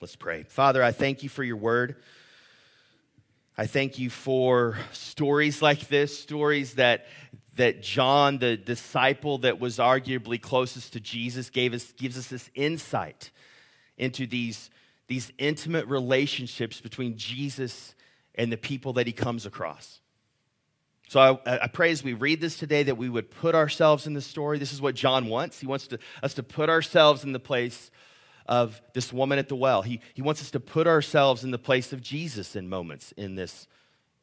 Let's pray. Father, I thank you for your word. I thank you for stories like this, stories that, that John, the disciple that was arguably closest to Jesus, gave us, gives us this insight into these, these intimate relationships between Jesus and the people that he comes across. So I, I, pray as we read this today that we would put ourselves in the story. This is what John wants. He wants to, us to put ourselves in the place of this woman at the well. He, he wants us to put ourselves in the place of Jesus in moments in this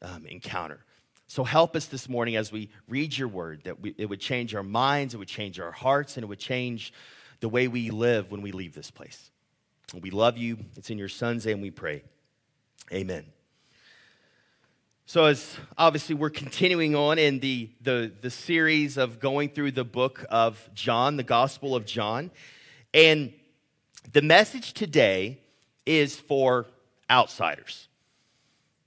um, encounter. So help us this morning as we read your word that we, it would change our minds, it would change our hearts, and it would change the way we live when we leave this place. We love you. It's in your son's name we pray. Amen. So, as obviously we're continuing on in the, the, the series of going through the book of John, the Gospel of John, and the message today is for outsiders.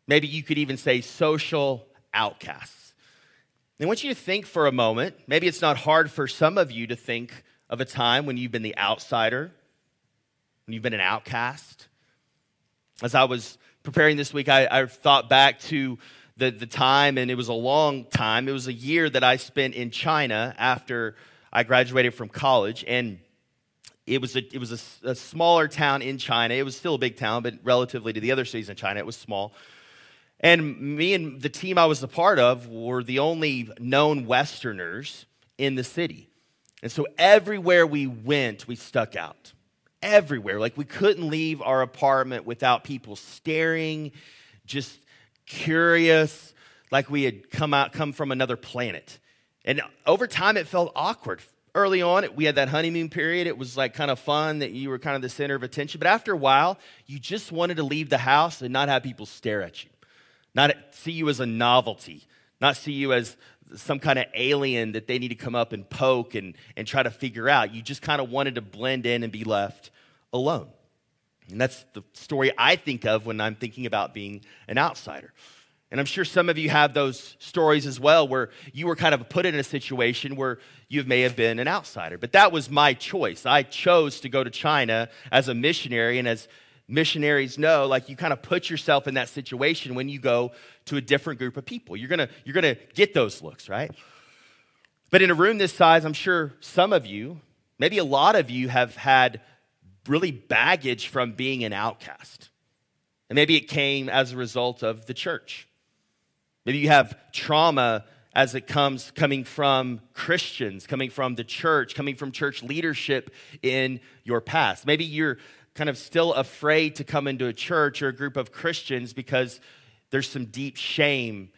Maybe you could even say social outcasts. I want you to think for a moment. Maybe it's not hard for some of you to think of a time when you've been the outsider, when you've been an outcast. As I was preparing this week, I, I thought back to the, the time, and it was a long time. It was a year that I spent in China after I graduated from college. And it was, a, it was a, a, smaller town in China. It was still a big town, but relatively to the other cities in China, it was small. And me and the team I was a part of were the only known Westerners in the city. And so everywhere we went, we stuck out. Everywhere. Like we couldn't leave our apartment without people staring, just curious, like we had come out, come from another planet. And over time, it felt awkward early on, we had that honeymoon period. It was like kind of fun that you were kind of the center of attention. But after a while, you just wanted to leave the house and not have people stare at you, not see you as a novelty, not see you as some kind of alien that they need to come up and poke and, and try to figure out. You just kind of wanted to blend in and be left alone. And that's the story I think of when I'm thinking about being an outsider. And I'm sure some of you have those stories as well where you were kind of put in a situation where you may have been an outsider. But that was my choice. I chose to go to China as a missionary. And as missionaries know, like you kind of put yourself in that situation when you go to a different group of people. You're going to you're going to get those looks, right? But in a room this size, I'm sure some of you, maybe a lot of you, have had really baggage from being an outcast. And maybe it came as a result of the church. Maybe you have trauma as it comes coming from Christians, coming from the church, coming from church leadership in your past. Maybe you're kind of still afraid to come into a church or a group of Christians because there's some deep shame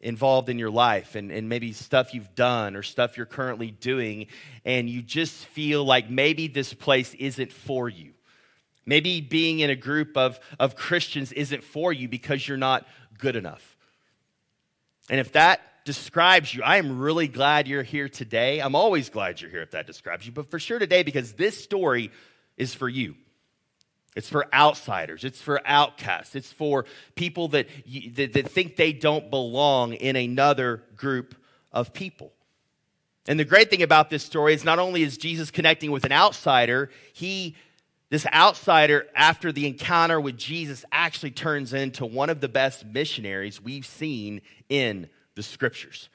involved in your life and, and maybe stuff you've done or stuff you're currently doing, and you just feel like maybe this place isn't for you. Maybe being in a group of, of Christians isn't for you because you're not good enough. And if that describes you, I am really glad you're here today. I'm always glad you're here if that describes you, but for sure today because this story is for you. It's for outsiders. It's for outcasts. It's for people that, that, that think they don't belong in another group of people. And the great thing about this story is not only is Jesus connecting with an outsider, he this outsider, after the encounter with Jesus, actually turns into one of the best missionaries we've seen in the scriptures.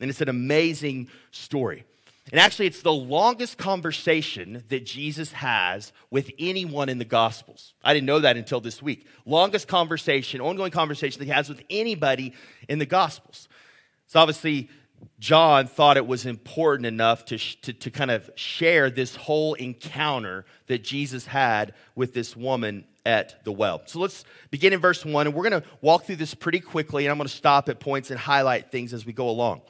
And it's an amazing story. And actually, it's the longest conversation that Jesus has with anyone in the Gospels. I didn't know that until this week. Longest conversation, ongoing conversation that he has with anybody in the Gospels. So obviously, John thought it was important enough to, to, to, kind of share this whole encounter that Jesus had with this woman at the well. So let's begin in verse 1, and we're going to walk through this pretty quickly, and I'm going to stop at points and highlight things as we go along.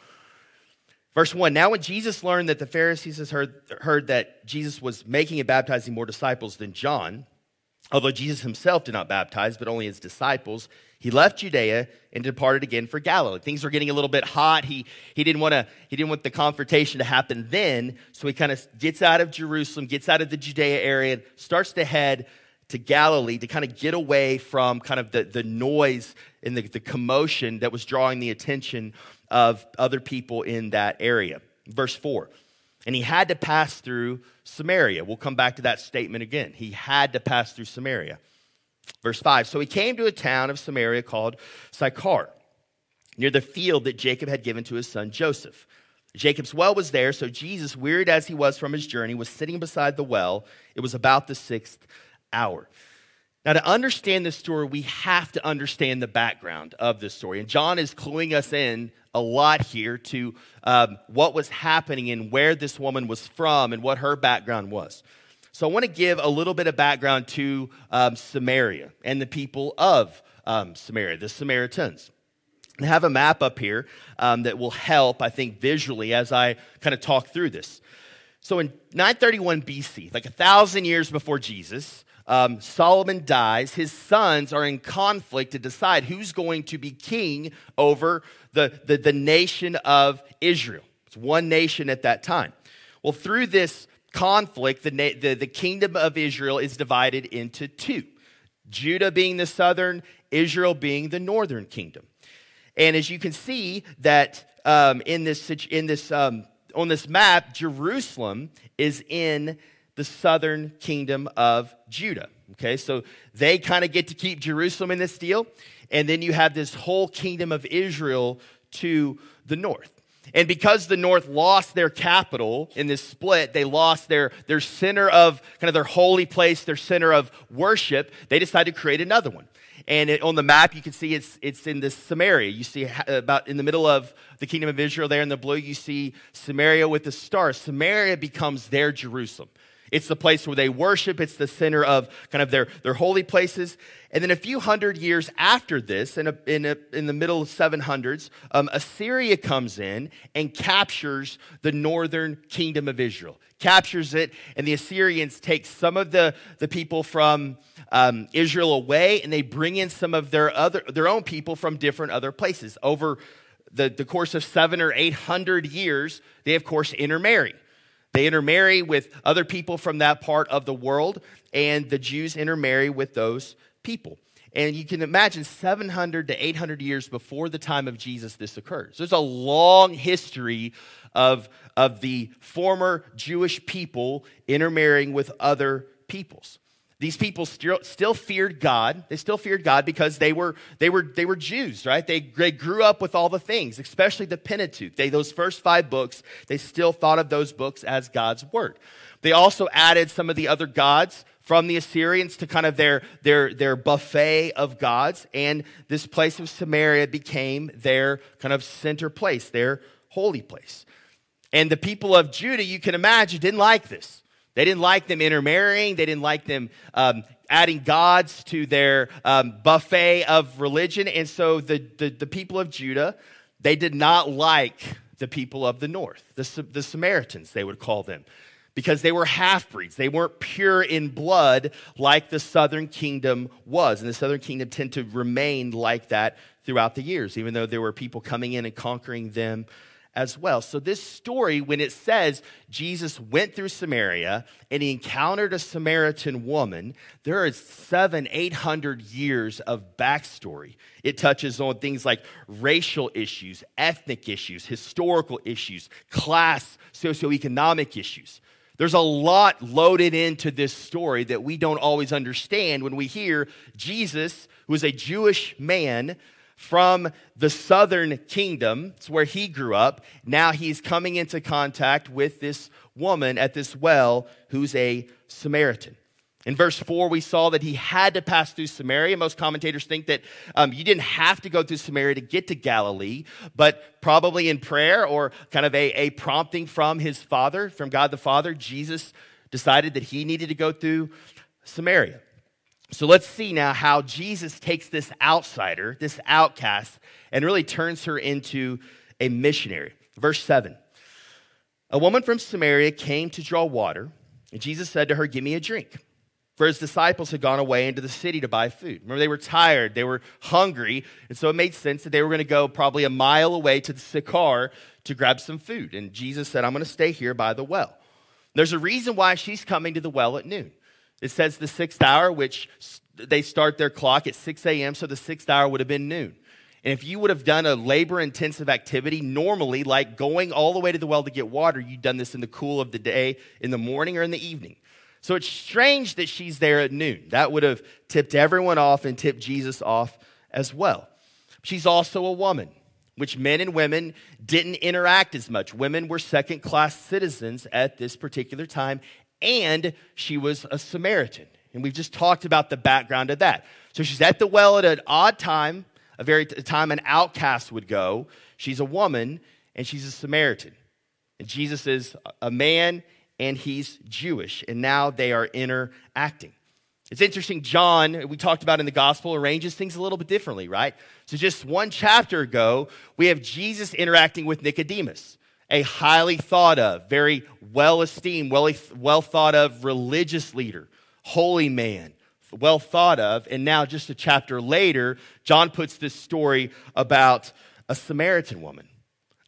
Verse 1 Now, when Jesus learned that the Pharisees heard, heard that Jesus was making and baptizing more disciples than John, although Jesus himself did not baptize, but only his disciples, he left Judea and departed again for Galilee. Things were getting a little bit hot. He, he, didn't want to, he didn't want the confrontation to happen then. So he kind of gets out of Jerusalem, gets out of the Judea area, and starts to head to Galilee to kind of get away from kind of the, the noise and the, the commotion that was drawing the attention of other people in that area. Verse 4 and he had to pass through Samaria. We'll come back to that statement again. He had to pass through Samaria. Verse 5 So he came to a town of Samaria called Sychar, near the field that Jacob had given to his son Joseph. Jacob's well was there, so Jesus, wearied as he was from his journey, was sitting beside the well. It was about the sixth hour. Now, to understand this story, we have to understand the background of this story. And John is cluing us in a lot here to um, what was happening and where this woman was from and what her background was. So, I want to give a little bit of background to um, Samaria and the people of um, Samaria, the Samaritans. I have a map up here um, that will help, I think, visually as I kind of talk through this. So, in 931 BC, like a thousand years before Jesus, um, Solomon dies. His sons are in conflict to decide who's going to be king over the, the, the nation of Israel. It's one nation at that time. Well, through this conflict, the, the, the kingdom of Israel is divided into two Judah being the southern, Israel being the northern kingdom. And as you can see that um, in this, in this, um, on this map, Jerusalem is in the southern kingdom of Judah. Okay, so they kind of get to keep Jerusalem in this deal. And then you have this whole kingdom of Israel to the north. And because the north lost their capital in this split, they lost their, their center of kind of their holy place, their center of worship, they decided to create another one. And it, on the map, you can see it's, it's in this Samaria. You see about in the middle of the kingdom of Israel there in the blue, you see Samaria with the star. Samaria becomes their Jerusalem. It's the place where they worship. It's the center of kind of their, their holy places. And then a few hundred years after this, in, a, in, a, in the middle of 700s, um, Assyria comes in and captures the northern kingdom of Israel, captures it, and the Assyrians take some of the, the people from um, Israel away, and they bring in some of their, other, their own people from different other places. Over the, the course of seven or eight hundred years, they, of course, intermarry. They intermarry with other people from that part of the world, and the Jews intermarry with those people. And you can imagine 700 to 800 years before the time of Jesus, this occurs. There's a long history of, of the former Jewish people intermarrying with other peoples. These people still, still feared God. They still feared God because they were, they were, they were Jews, right? They, they grew up with all the things, especially the Pentateuch. They, those first five books, they still thought of those books as God's word. They also added some of the other gods from the Assyrians to kind of their, their, their buffet of gods. And this place of Samaria became their kind of center place, their holy place. And the people of Judah, you can imagine, didn't like this. They didn't like them intermarrying. They didn't like them um, adding gods to their um, buffet of religion. And so the, the, the, people of Judah, they did not like the people of the north, the, the Samaritans, they would call them, because they were half breeds. They weren't pure in blood like the southern kingdom was. And the southern kingdom tend to remain like that throughout the years, even though there were people coming in and conquering them as well. So, this story, when it says Jesus went through Samaria and he encountered a Samaritan woman, there is seven, eight hundred years of backstory. It touches on things like racial issues, ethnic issues, historical issues, class, socioeconomic issues. There's a lot loaded into this story that we don't always understand when we hear Jesus, who is a Jewish man, from the southern kingdom. It's where he grew up. Now he's coming into contact with this woman at this well who's a Samaritan. In verse 4, we saw that he had to pass through Samaria. Most commentators think that um, you didn't have to go through Samaria to get to Galilee, but probably in prayer or kind of a, a prompting from his father, from God the Father, Jesus decided that he needed to go through Samaria. So let's see now how Jesus takes this outsider, this outcast, and really turns her into a missionary. Verse 7 A woman from Samaria came to draw water, and Jesus said to her, Give me a drink. For his disciples had gone away into the city to buy food. Remember, they were tired, they were hungry, and so it made sense that they were going to go probably a mile away to the Sychar to grab some food. And Jesus said, I'm going to stay here by the well. There's a reason why she's coming to the well at noon. It says the sixth hour, which they start their clock at 6 a.m., so the sixth hour would have been noon. And if you would have done a labor intensive activity, normally, like going all the way to the well to get water, you'd done this in the cool of the day, in the morning or in the evening. So it's strange that she's there at noon. That would have tipped everyone off and tipped Jesus off as well. She's also a woman, which men and women didn't interact as much. Women were second class citizens at this particular time, and she was a Samaritan. And we've just talked about the background of that. So she's at the well at an odd time, a very time an outcast would go. She's a woman and she's a Samaritan. And Jesus is a man and he's Jewish. And now they are interacting. It's interesting, John, we talked about in the gospel, arranges things a little bit differently, right? So just one chapter ago, we have Jesus interacting with Nicodemus, a highly thought of, very well esteemed, well, well thought of religious leader, holy man, well thought of. And now, just a chapter later, John puts this story about a Samaritan woman,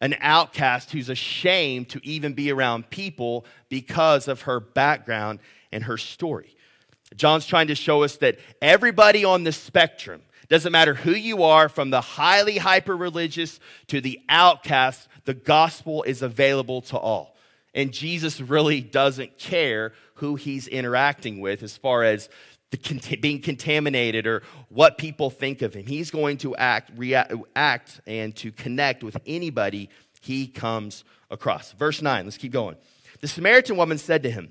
an outcast who's ashamed to even be around people because of her background and her story. John's trying to show us that everybody on the spectrum, doesn't matter who you are, from the highly hyper religious to the outcast, the gospel is available to all. And Jesus really doesn't care who he's interacting with as far as the, being contaminated or what people think of him. He's going to act, react, act and to connect with anybody he comes across. Verse 9, let's keep going. The Samaritan woman said to him,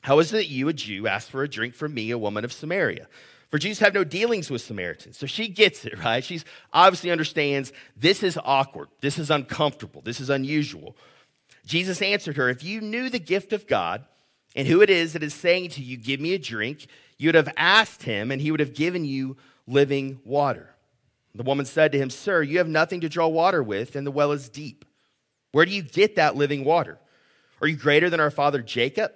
How is it that you, a Jew, ask for a drink from me, a woman of Samaria? For Jews have no dealings with Samaritans. So she gets it, right? She obviously understands this is awkward. This is uncomfortable. This is unusual. Jesus answered her, If you knew the gift of God and who it is that is saying to you, Give me a drink, you would have asked him, and he would have given you living water. The woman said to him, Sir, you have nothing to draw water with, and the well is deep. Where do you get that living water? Are you greater than our father Jacob?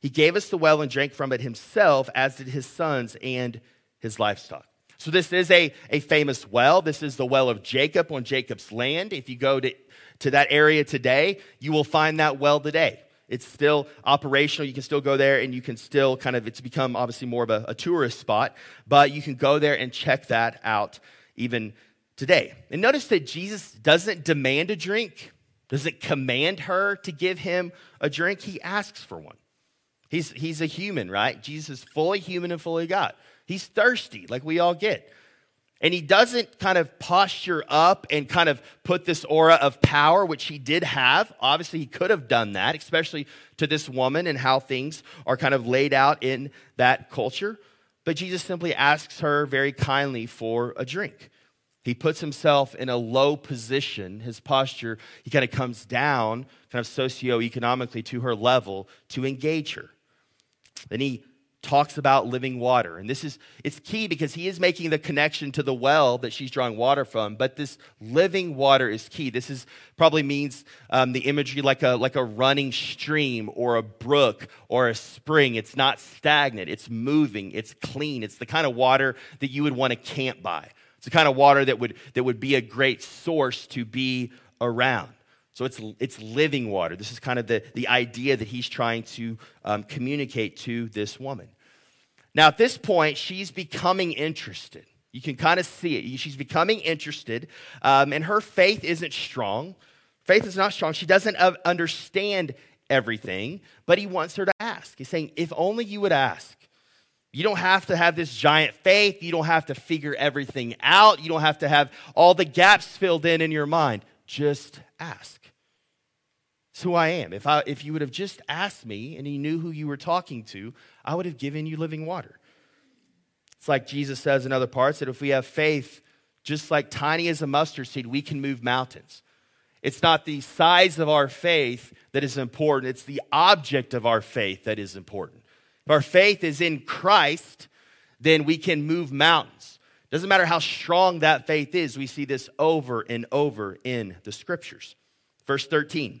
He gave us the well and drank from it himself, as did his sons and his livestock. So, this is a, a famous well. This is the well of Jacob on Jacob's land. If you go to, to that area today, you will find that well today. It's still operational. You can still go there and you can still kind of, it's become obviously more of a, a tourist spot, but you can go there and check that out even today. And notice that Jesus doesn't demand a drink, doesn't command her to give him a drink. He asks for one. He's, he's a human, right? Jesus is fully human and fully God. He's thirsty, like we all get. And he doesn't kind of posture up and kind of put this aura of power, which he did have. Obviously, he could have done that, especially to this woman and how things are kind of laid out in that culture. But Jesus simply asks her very kindly for a drink. He puts himself in a low position. His posture, he kind of comes down, kind of socioeconomically to her level to engage her. Then he talks about living water. And this is it's key because he is making the connection to the well that she's drawing water from. But this living water is key. This is probably means um, the imagery like a like a running stream or a brook or a spring. It's not stagnant. It's moving. It's clean. It's the kind of water that you would want to camp by. It's the kind of water that would that would be a great source to be around. So it's, it's living water. This is kind of the, the idea that he's trying to um, communicate to this woman. Now, at this point, she's becoming interested. You can kind of see it. She's becoming interested, um, and her faith isn't strong. Faith is not strong. She doesn't understand everything, but he wants her to ask. He's saying, if only you would ask. You don't have to have this giant faith. You don't have to figure everything out. You don't have to have all the gaps filled in in your mind. Just ask. It's who I am. If, I, if you would have just asked me and you knew who you were talking to, I would have given you living water. It's like Jesus says in other parts that if we have faith just like tiny as a mustard seed, we can move mountains. It's not the size of our faith that is important, it's the object of our faith that is important. If our faith is in Christ, then we can move mountains. Doesn't matter how strong that faith is, we see this over and over in the scriptures. Verse 13.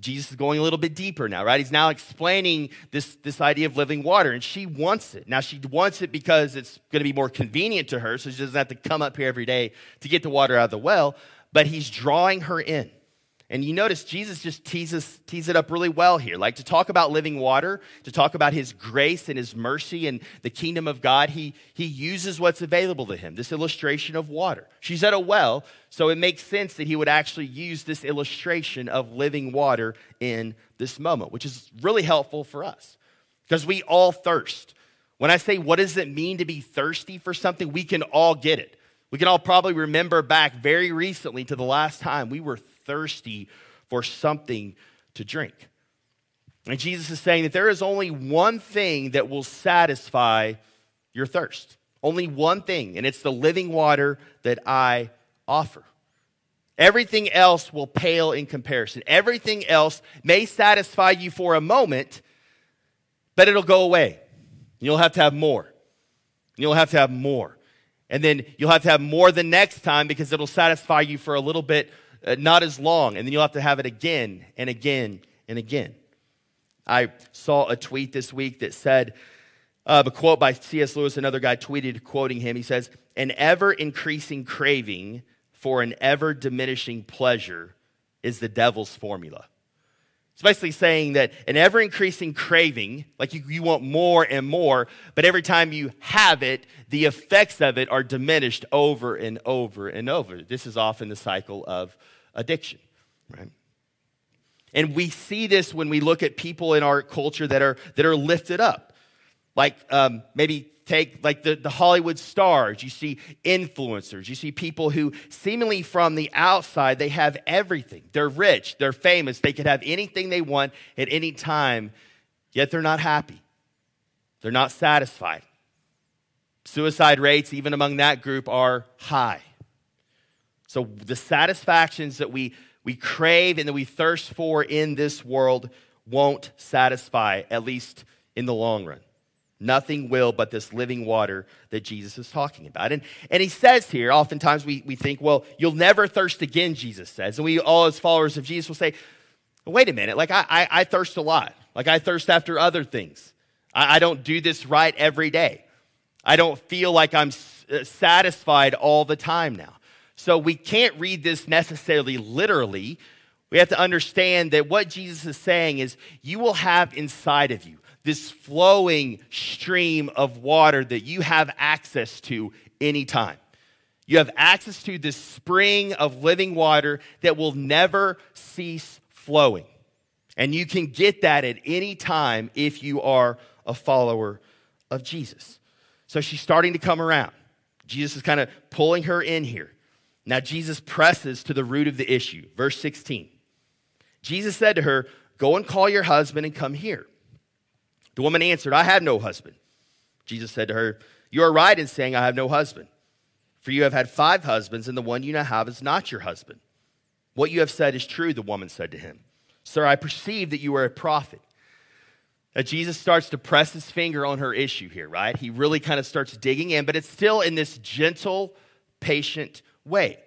Jesus is going a little bit deeper now, right? He's now explaining this, this idea of living water, and she wants it. Now, she wants it because it's going to be more convenient to her, so she doesn't have to come up here every day to get the water out of the well, but he's drawing her in. And you notice Jesus just teases, teases it up really well here. Like to talk about living water, to talk about his grace and his mercy and the kingdom of God, he, he uses what's available to him, this illustration of water. She's at a well, so it makes sense that he would actually use this illustration of living water in this moment, which is really helpful for us because we all thirst. When I say, what does it mean to be thirsty for something, we can all get it. We can all probably remember back very recently to the last time we were thirsty for something to drink. And Jesus is saying that there is only one thing that will satisfy your thirst. Only one thing, and it's the living water that I offer. Everything else will pale in comparison. Everything else may satisfy you for a moment, but it'll go away. You'll have to have more. You'll have to have more. And then you'll have to have more the next time because it'll satisfy you for a little bit uh, not as long, and then you'll have to have it again and again and again. I saw a tweet this week that said, uh, a quote by C.S. Lewis, another guy tweeted quoting him. He says, An ever increasing craving for an ever diminishing pleasure is the devil's formula. It's basically saying that an ever increasing craving, like you, you want more and more, but every time you have it, the effects of it are diminished over and over and over. This is often the cycle of addiction, right? And we see this when we look at people in our culture that are, that are lifted up. Like um, maybe take like the, the Hollywood stars, you see influencers, you see people who seemingly from the outside, they have everything. They're rich, they're famous, they could have anything they want at any time, yet they're not happy. They're not satisfied. Suicide rates, even among that group, are high. So the satisfactions that we, we crave and that we thirst for in this world won't satisfy, at least in the long run. Nothing will but this living water that Jesus is talking about. And, and he says here, oftentimes we, we think, well, you'll never thirst again, Jesus says. And we, all as followers of Jesus, will say, wait a minute, like I, I, I thirst a lot. Like I thirst after other things. I, I don't do this right every day. I don't feel like I'm uh, satisfied all the time now. So we can't read this necessarily literally. We have to understand that what Jesus is saying is you will have inside of you this flowing stream of water that you have access to anytime. You have access to this spring of living water that will never cease flowing. And you can get that at any time if you are a follower of Jesus. So she's starting to come around. Jesus is kind of pulling her in here. Now, Jesus presses to the root of the issue. Verse 16. Jesus said to her, Go and call your husband and come here. The woman answered, I have no husband. Jesus said to her, You are right in saying, I have no husband. For you have had five husbands, and the one you now have is not your husband. What you have said is true, the woman said to him. Sir, I perceive that you are a prophet. Now, Jesus starts to press his finger on her issue here, right? He really kind of starts digging in, but it's still in this gentle, patient way.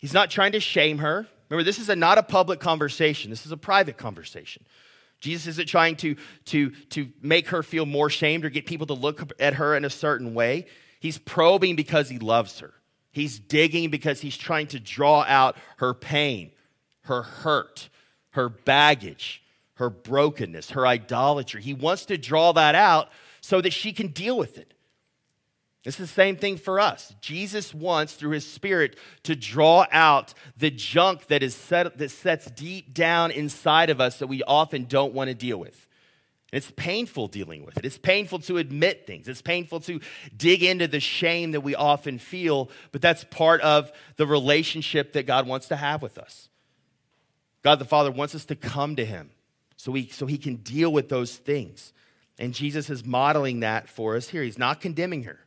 He's not trying to shame her. Remember, this is a, not a public conversation, this is a private conversation. Jesus isn't trying to, to, to make her feel more shamed or get people to look at her in a certain way. He's probing because he loves her. He's digging because he's trying to draw out her pain, her hurt, her baggage, her brokenness, her idolatry. He wants to draw that out so that she can deal with it. It's the same thing for us. Jesus wants, through his spirit, to draw out the junk that is set, that sets deep down inside of us that we often don't want to deal with. It's painful dealing with it. It's painful to admit things. It's painful to dig into the shame that we often feel, but that's part of the relationship that God wants to have with us. God the Father wants us to come to him so, we, so he can deal with those things. And Jesus is modeling that for us here. He's not condemning her.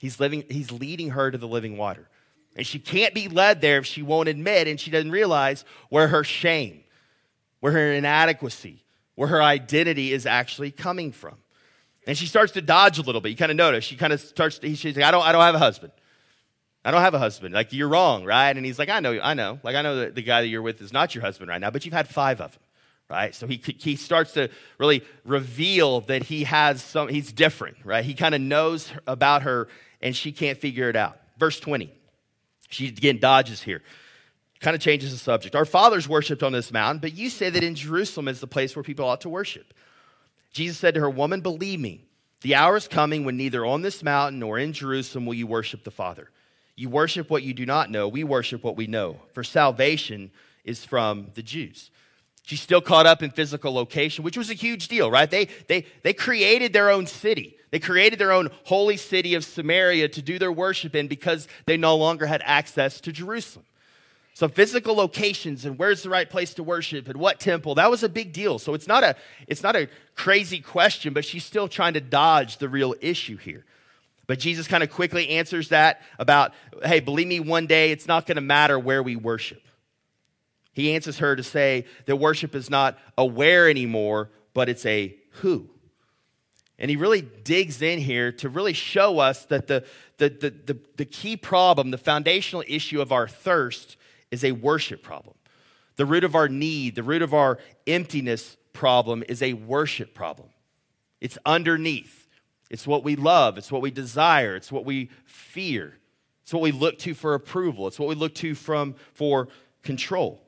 He's, living, he's leading her to the living water. And she can't be led there if she won't admit and she doesn't realize where her shame, where her inadequacy, where her identity is actually coming from. And she starts to dodge a little bit. You kind of notice. She kind of starts to, she's like, I don't, I don't have a husband. I don't have a husband. Like, you're wrong, right? And he's like, I know, I know. Like, I know that the guy that you're with is not your husband right now, but you've had five of them, right? So he, he starts to really reveal that he has some, he's different, right? He kind of knows about her and she can't figure it out. Verse 20, she again dodges here, kind of changes the subject. Our fathers worshiped on this mountain, but you say that in Jerusalem is the place where people ought to worship. Jesus said to her, Woman, believe me, the hour is coming when neither on this mountain nor in Jerusalem will you worship the Father. You worship what you do not know, we worship what we know, for salvation is from the Jews. She's still caught up in physical location, which was a huge deal, right? They, they, they created their own city. They created their own holy city of Samaria to do their worship in because they no longer had access to Jerusalem. So physical locations and where's the right place to worship and what temple, that was a big deal. So it's not a, it's not a crazy question, but she's still trying to dodge the real issue here. But Jesus kind of quickly answers that about, hey, believe me, one day it's not going to matter where we worship. He answers her to say that worship is not a where anymore, but it's a who. And he really digs in here to really show us that the, the, the, the, the key problem, the foundational issue of our thirst, is a worship problem. The root of our need, the root of our emptiness problem is a worship problem. It's underneath. It's what we love, it's what we desire, it's what we fear. It's what we look to for approval. It's what we look to from for control.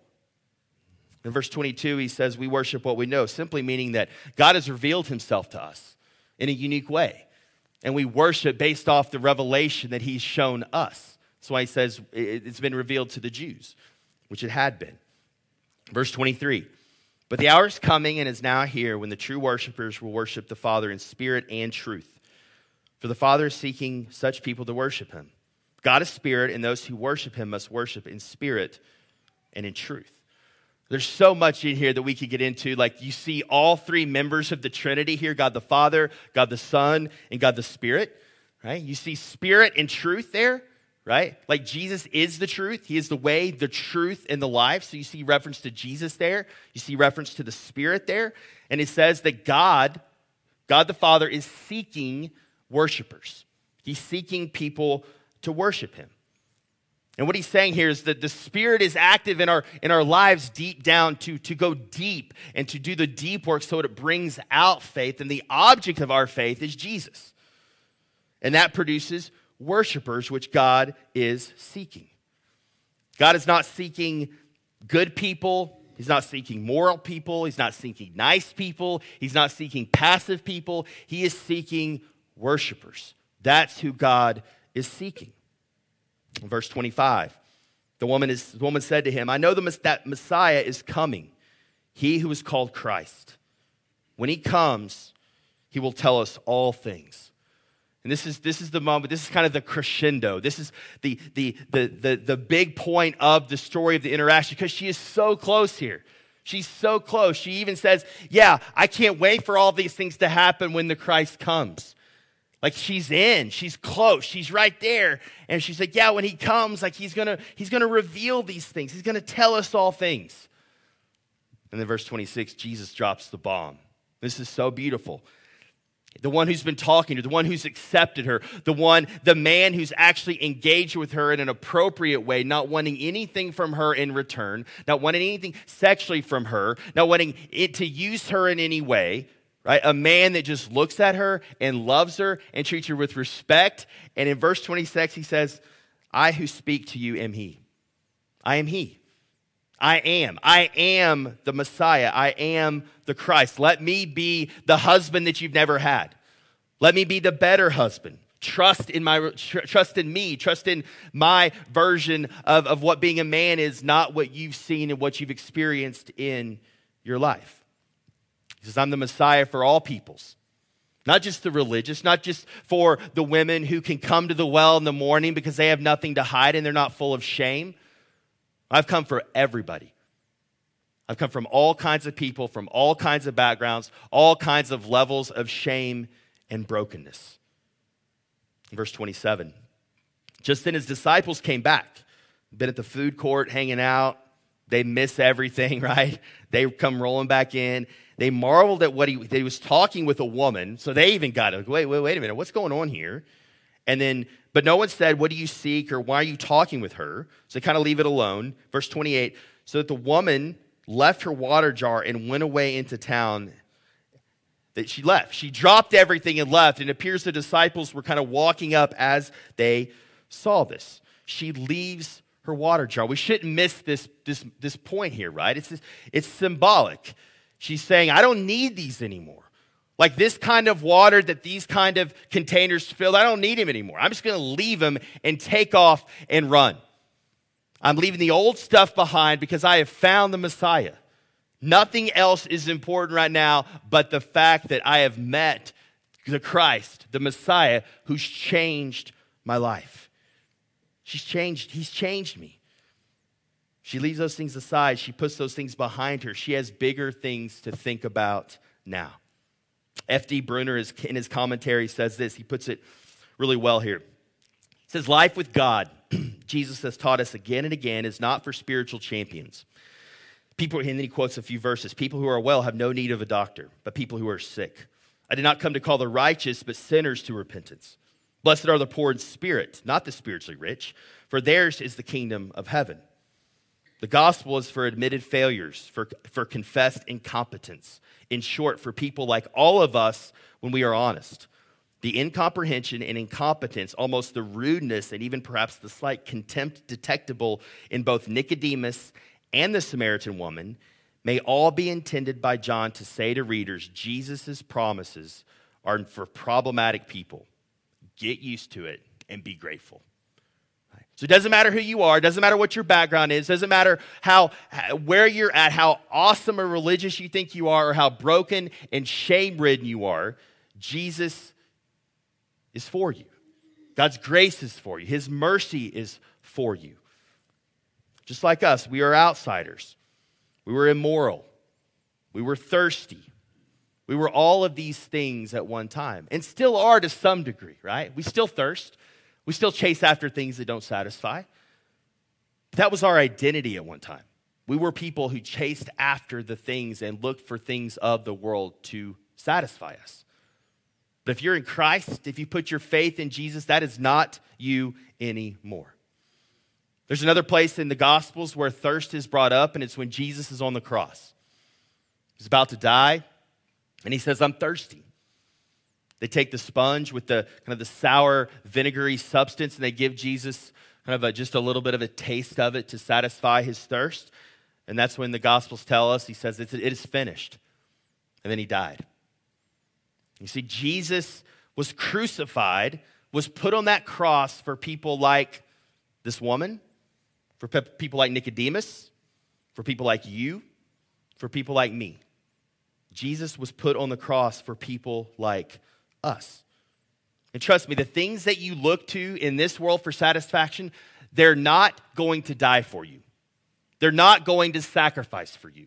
In verse 22, he says, We worship what we know, simply meaning that God has revealed himself to us in a unique way. And we worship based off the revelation that he's shown us. That's why he says it's been revealed to the Jews, which it had been. Verse 23 But the hour is coming and is now here when the true worshipers will worship the Father in spirit and truth. For the Father is seeking such people to worship him. God is spirit, and those who worship him must worship in spirit and in truth. There's so much in here that we could get into. Like you see all three members of the Trinity here God the Father, God the Son, and God the Spirit, right? You see spirit and truth there, right? Like Jesus is the truth. He is the way, the truth, and the life. So you see reference to Jesus there. You see reference to the Spirit there. And it says that God, God the Father, is seeking worshipers. He's seeking people to worship him. And what he's saying here is that the Spirit is active in our, in our lives deep down to, to go deep and to do the deep work so that it brings out faith. And the object of our faith is Jesus. And that produces worshipers, which God is seeking. God is not seeking good people. He's not seeking moral people. He's not seeking nice people. He's not seeking passive people. He is seeking worshipers. That's who God is seeking. Verse 25 the woman, is, the woman said to him, I know the, that Messiah is coming, he who is called Christ. When he comes, he will tell us all things. And this is, this is the moment, this is kind of the crescendo. This is the, the, the, the, the big point of the story of the interaction because she is so close here. She's so close. She even says, Yeah, I can't wait for all these things to happen when the Christ comes. Like she's in, she's close, she's right there. And she's like, Yeah, when he comes, like he's gonna, he's gonna reveal these things, he's gonna tell us all things. And then verse 26, Jesus drops the bomb. This is so beautiful. The one who's been talking to the one who's accepted her, the one, the man who's actually engaged with her in an appropriate way, not wanting anything from her in return, not wanting anything sexually from her, not wanting it to use her in any way, right? A man that just looks at her and loves her and treats her with respect. And in verse 26, he says, I who speak to you am he. I am he. I am. I am the Messiah. I am the Christ. Let me be the husband that you've never had. Let me be the better husband. Trust in my trust in me. Trust in my version of, of what being a man is, not what you've seen and what you've experienced in your life. Says, I'm the Messiah for all peoples. Not just the religious, not just for the women who can come to the well in the morning because they have nothing to hide and they're not full of shame. I've come for everybody. I've come from all kinds of people, from all kinds of backgrounds, all kinds of levels of shame and brokenness. Verse 27. Just then his disciples came back, been at the food court hanging out. They miss everything, right? They come rolling back in. They marveled at what he, he was talking with a woman. So they even got it. Wait, wait, wait a minute. What's going on here? And then, but no one said, What do you seek or why are you talking with her? So they kind of leave it alone. Verse 28 So that the woman left her water jar and went away into town that she left. She dropped everything and left, and it appears the disciples were kind of walking up as they saw this. She leaves her water jar. We shouldn't miss this, this, this point here, right? It's, it's symbolic. She's saying, I don't need these anymore. Like this kind of water that these kind of containers fill, I don't need them anymore. I'm just going to leave them and take off and run. I'm leaving the old stuff behind because I have found the Messiah. Nothing else is important right now but the fact that I have met the Christ, the Messiah, who's changed my life. She's changed, he's changed me. She leaves those things aside. She puts those things behind her. She has bigger things to think about now. F.D. Bruner, in his commentary, says this. He puts it really well here. He says, Life with God, Jesus has taught us again and again, is not for spiritual champions. People, and then he quotes a few verses People who are well have no need of a doctor, but people who are sick. I did not come to call the righteous, but sinners to repentance. Blessed are the poor in spirit, not the spiritually rich, for theirs is the kingdom of heaven. The gospel is for admitted failures, for, for confessed incompetence. In short, for people like all of us when we are honest. The incomprehension and incompetence, almost the rudeness and even perhaps the slight contempt detectable in both Nicodemus and the Samaritan woman, may all be intended by John to say to readers Jesus' promises are for problematic people. Get used to it and be grateful. So it doesn't matter who you are, doesn't matter what your background is, doesn't matter how where you're at, how awesome or religious you think you are, or how broken and shame-ridden you are. Jesus is for you. God's grace is for you. His mercy is for you. Just like us, we are outsiders. We were immoral. We were thirsty. We were all of these things at one time and still are to some degree, right? We still thirst. We still chase after things that don't satisfy. That was our identity at one time. We were people who chased after the things and looked for things of the world to satisfy us. But if you're in Christ, if you put your faith in Jesus, that is not you anymore. There's another place in the Gospels where thirst is brought up, and it's when Jesus is on the cross. He's about to die, and he says, I'm thirsty. They take the sponge with the kind of the sour, vinegary substance, and they give Jesus kind of a, just a little bit of a taste of it to satisfy his thirst. And that's when the Gospels tell us, he says, it is finished. And then he died. You see, Jesus was crucified, was put on that cross for people like this woman, for pe- people like Nicodemus, for people like you, for people like me. Jesus was put on the cross for people like us. And trust me, the things that you look to in this world for satisfaction, they're not going to die for you. They're not going to sacrifice for you.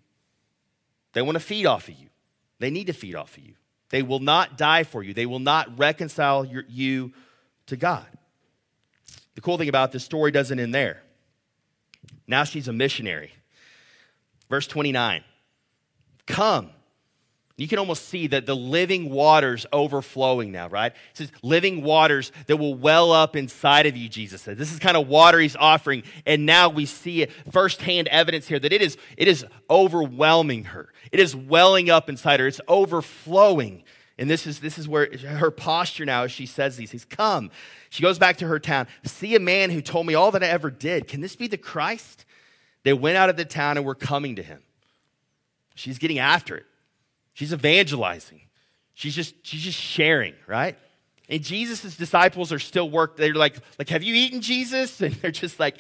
They want to feed off of you. They need to feed off of you. They will not die for you. They will not reconcile your, you to God. The cool thing about this story doesn't end there. Now she's a missionary. Verse 29 Come you can almost see that the living waters overflowing now, right? It says living waters that will well up inside of you, Jesus said. This is kind of water he's offering. And now we see it firsthand evidence here that it is, it is overwhelming her. It is welling up inside her. It's overflowing. And this is, this is where her posture now as she says these. He's come. She goes back to her town. See a man who told me all that I ever did. Can this be the Christ? They went out of the town and were coming to him. She's getting after it. She's evangelizing. She's just, she's just sharing, right? And Jesus' disciples are still work. They're like, like, have you eaten Jesus? And they're just like,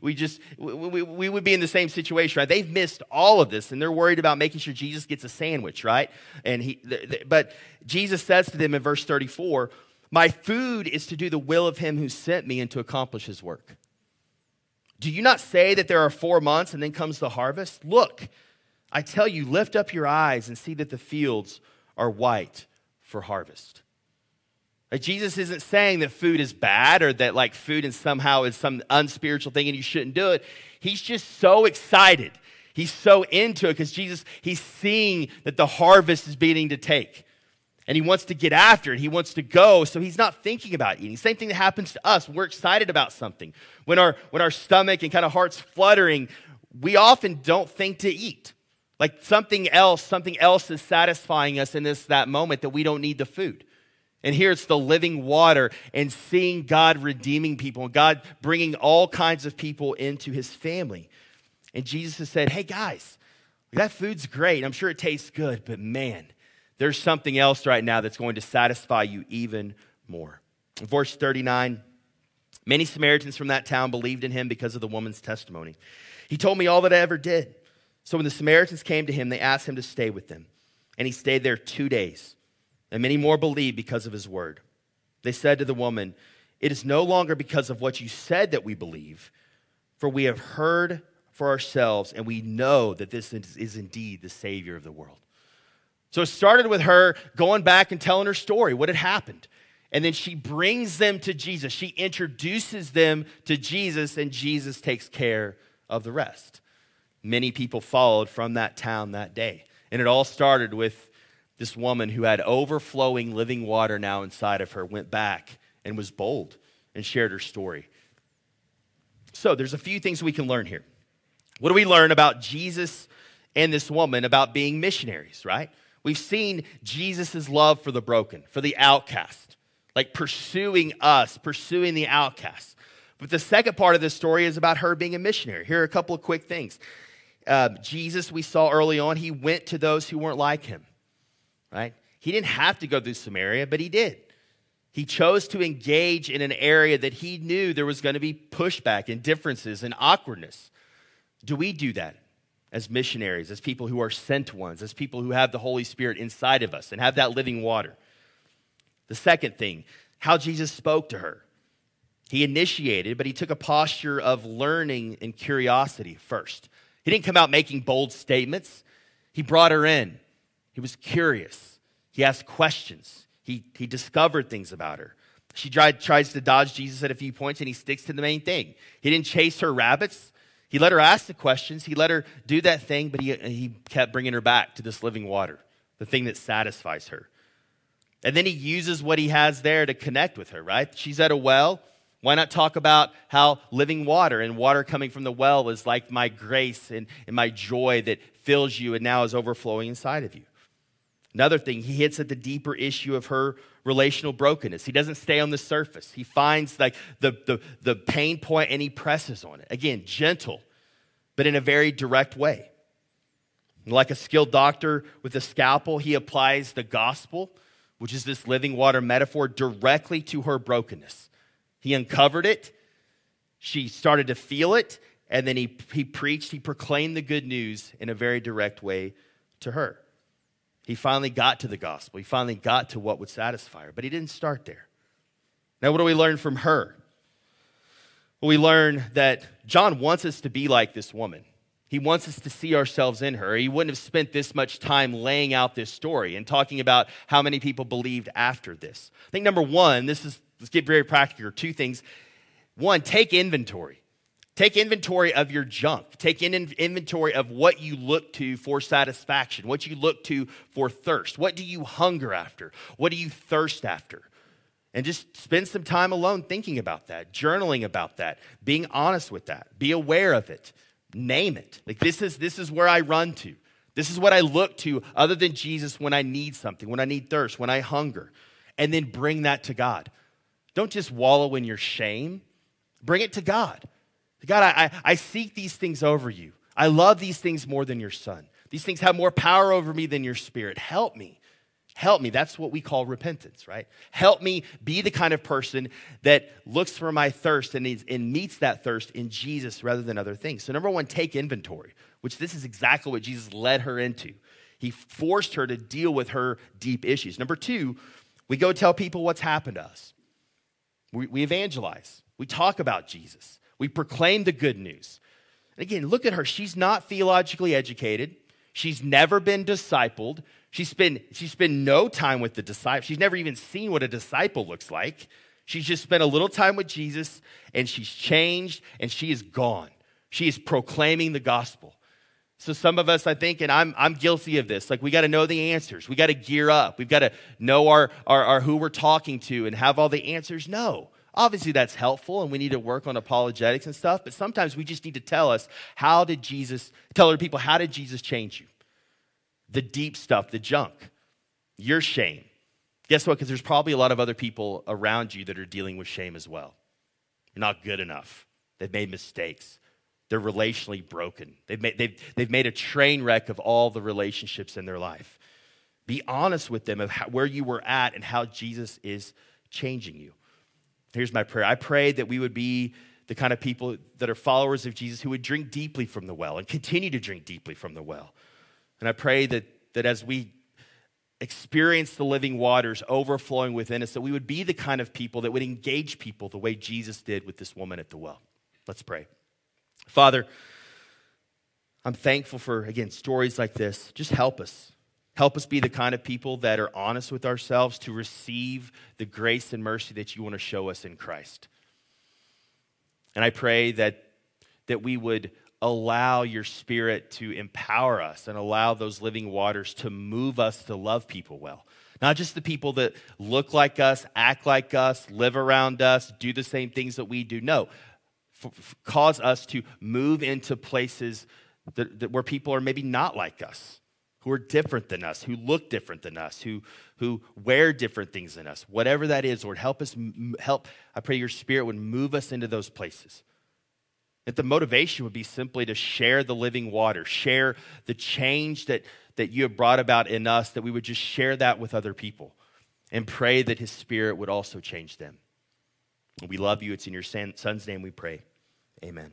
we just, we, we, we, would be in the same situation, right? They've missed all of this, and they're worried about making sure Jesus gets a sandwich, right? And he, but Jesus says to them in verse 34, my food is to do the will of him who sent me and to accomplish his work. Do you not say that there are four months and then comes the harvest? Look, I tell you, lift up your eyes and see that the fields are white for harvest. Like Jesus isn't saying that food is bad or that like food and somehow is some unspiritual thing and you shouldn't do it. He's just so excited. He's so into it because Jesus, he's seeing that the harvest is beginning to take. And he wants to get after it. He wants to go. So he's not thinking about eating. Same thing that happens to us. We're excited about something. When our, when our stomach and kind of heart's fluttering, we often don't think to eat. Like something else, something else is satisfying us in this that moment that we don't need the food. And here it's the living water and seeing God redeeming people and God bringing all kinds of people into his family. And Jesus has said, Hey guys, that food's great. I'm sure it tastes good, but man, there's something else right now that's going to satisfy you even more. Verse 39, many Samaritans from that town believed in him because of the woman's testimony. He told me all that I ever did. So when the Samaritans came to him, they asked him to stay with them. And he stayed there two days. And many more believed because of his word. They said to the woman, It is no longer because of what you said that we believe, for we have heard for ourselves, and we know that this is, indeed the Savior of the world. So it started with her going back and telling her story, what had happened. And then she brings them to Jesus. She introduces them to Jesus, and Jesus takes care of the rest. Many people followed from that town that day. And it all started with this woman who had overflowing living water now inside of her, went back and was bold and shared her story. So there's a few things we can learn here. What do we learn about Jesus and this woman about being missionaries, right? We've seen Jesus' love for the broken, for the outcast, like pursuing us, pursuing the outcast. But the second part of this story is about her being a missionary. Here are a couple of quick things. Uh, Jesus, we saw early on, he went to those who weren't like him, right? He didn't have to go through Samaria, but he did. He chose to engage in an area that he knew there was going to be pushback and differences and awkwardness. Do we do that as missionaries, as people who are sent ones, as people who have the Holy Spirit inside of us and have that living water? The second thing, how Jesus spoke to her. He initiated, but he took a posture of learning and curiosity first. He didn't come out making bold statements. He brought her in. He was curious. He asked questions. He, he discovered things about her. She tried, tries to dodge Jesus at a few points, and he sticks to the main thing. He didn't chase her rabbits. He let her ask the questions. He let her do that thing, but he, he kept bringing her back to this living water, the thing that satisfies her. And then he uses what he has there to connect with her, right? She's at a well. Why not talk about how living water and water coming from the well is like my grace and, and my joy that fills you and now is overflowing inside of you? Another thing, he hits at the deeper issue of her relational brokenness. He doesn't stay on the surface. He finds like the, the, the pain point and he presses on it. Again, gentle, but in a very direct way. Like a skilled doctor with a scalpel, he applies the gospel, which is this living water metaphor, directly to her brokenness. He uncovered it. She started to feel it. And then he, he preached, he proclaimed the good news in a very direct way to her. He finally got to the gospel. He finally got to what would satisfy her, but he didn't start there. Now, what do we learn from her? Well, we learn that John wants us to be like this woman. He wants us to see ourselves in her. He wouldn't have spent this much time laying out this story and talking about how many people believed after this. I think number one, this is let's get very practical. Two things. One, take inventory. Take inventory of your junk. Take in inventory of what you look to for satisfaction, what you look to for thirst. What do you hunger after? What do you thirst after? And just spend some time alone thinking about that, journaling about that, being honest with that. Be aware of it. Name it. Like this is this is where I run to. This is what I look to other than Jesus when I need something, when I need thirst, when I hunger. And then bring that to God. Don't just wallow in your shame. Bring it to God. God, I, I seek these things over you. I love these things more than your son. These things have more power over me than your spirit. Help me. Help me. That's what we call repentance, right? Help me be the kind of person that looks for my thirst and, is, and meets that thirst in Jesus rather than other things. So, number one, take inventory, which this is exactly what Jesus led her into. He forced her to deal with her deep issues. Number two, we go tell people what's happened to us. We, we evangelize. We talk about Jesus. We proclaim the good news. And again, look at her. She's not theologically educated. She's never been discipled. She's spent, she's spent no time with the disciples. She's never even seen what a disciple looks like. She's just spent a little time with Jesus and she's changed and she is gone. She is proclaiming the gospel. So some of us, I think, and I'm, I'm guilty of this, like we got to know the answers. We got to gear up. We've got to know our, our, our, who we're talking to and have all the answers. No. Obviously, that's helpful and we need to work on apologetics and stuff, but sometimes we just need to tell us how did Jesus, tell other people, how did Jesus change you? The deep stuff, the junk, your shame. Guess what? Because there's probably a lot of other people around you that are dealing with shame as well. You're not good enough. They've made mistakes. They're relationally broken. They've made, they've, they've made a train wreck of all the relationships in their life. Be honest with them of how, where you were at and how Jesus is changing you. Here's my prayer I pray that we would be the kind of people that are followers of Jesus who would drink deeply from the well and continue to drink deeply from the well. And I pray that, that as we experience the living waters overflowing within us, that we would be the kind of people that would engage people the way Jesus did with this woman at the well. Let's pray. Father, I'm thankful for, again, stories like this. Just help us. Help us be the kind of people that are honest with ourselves to receive the grace and mercy that you want to show us in Christ. And I pray that, that we would allow your spirit to empower us and allow those living waters to move us to love people well. Not just the people that look like us, act like us, live around us, do the same things that we do. No, f- f- cause us to move into places that, that, where people are maybe not like us, who are different than us, who look different than us, who, who wear different things than us. Whatever that is, Lord, help us, help. I pray your spirit would move us into those places. That the motivation would be simply to share the living water, share the change that, that you have brought about in us, that we would just share that with other people and pray that his spirit would also change them. We love you. It's in your son's name we pray. Amen.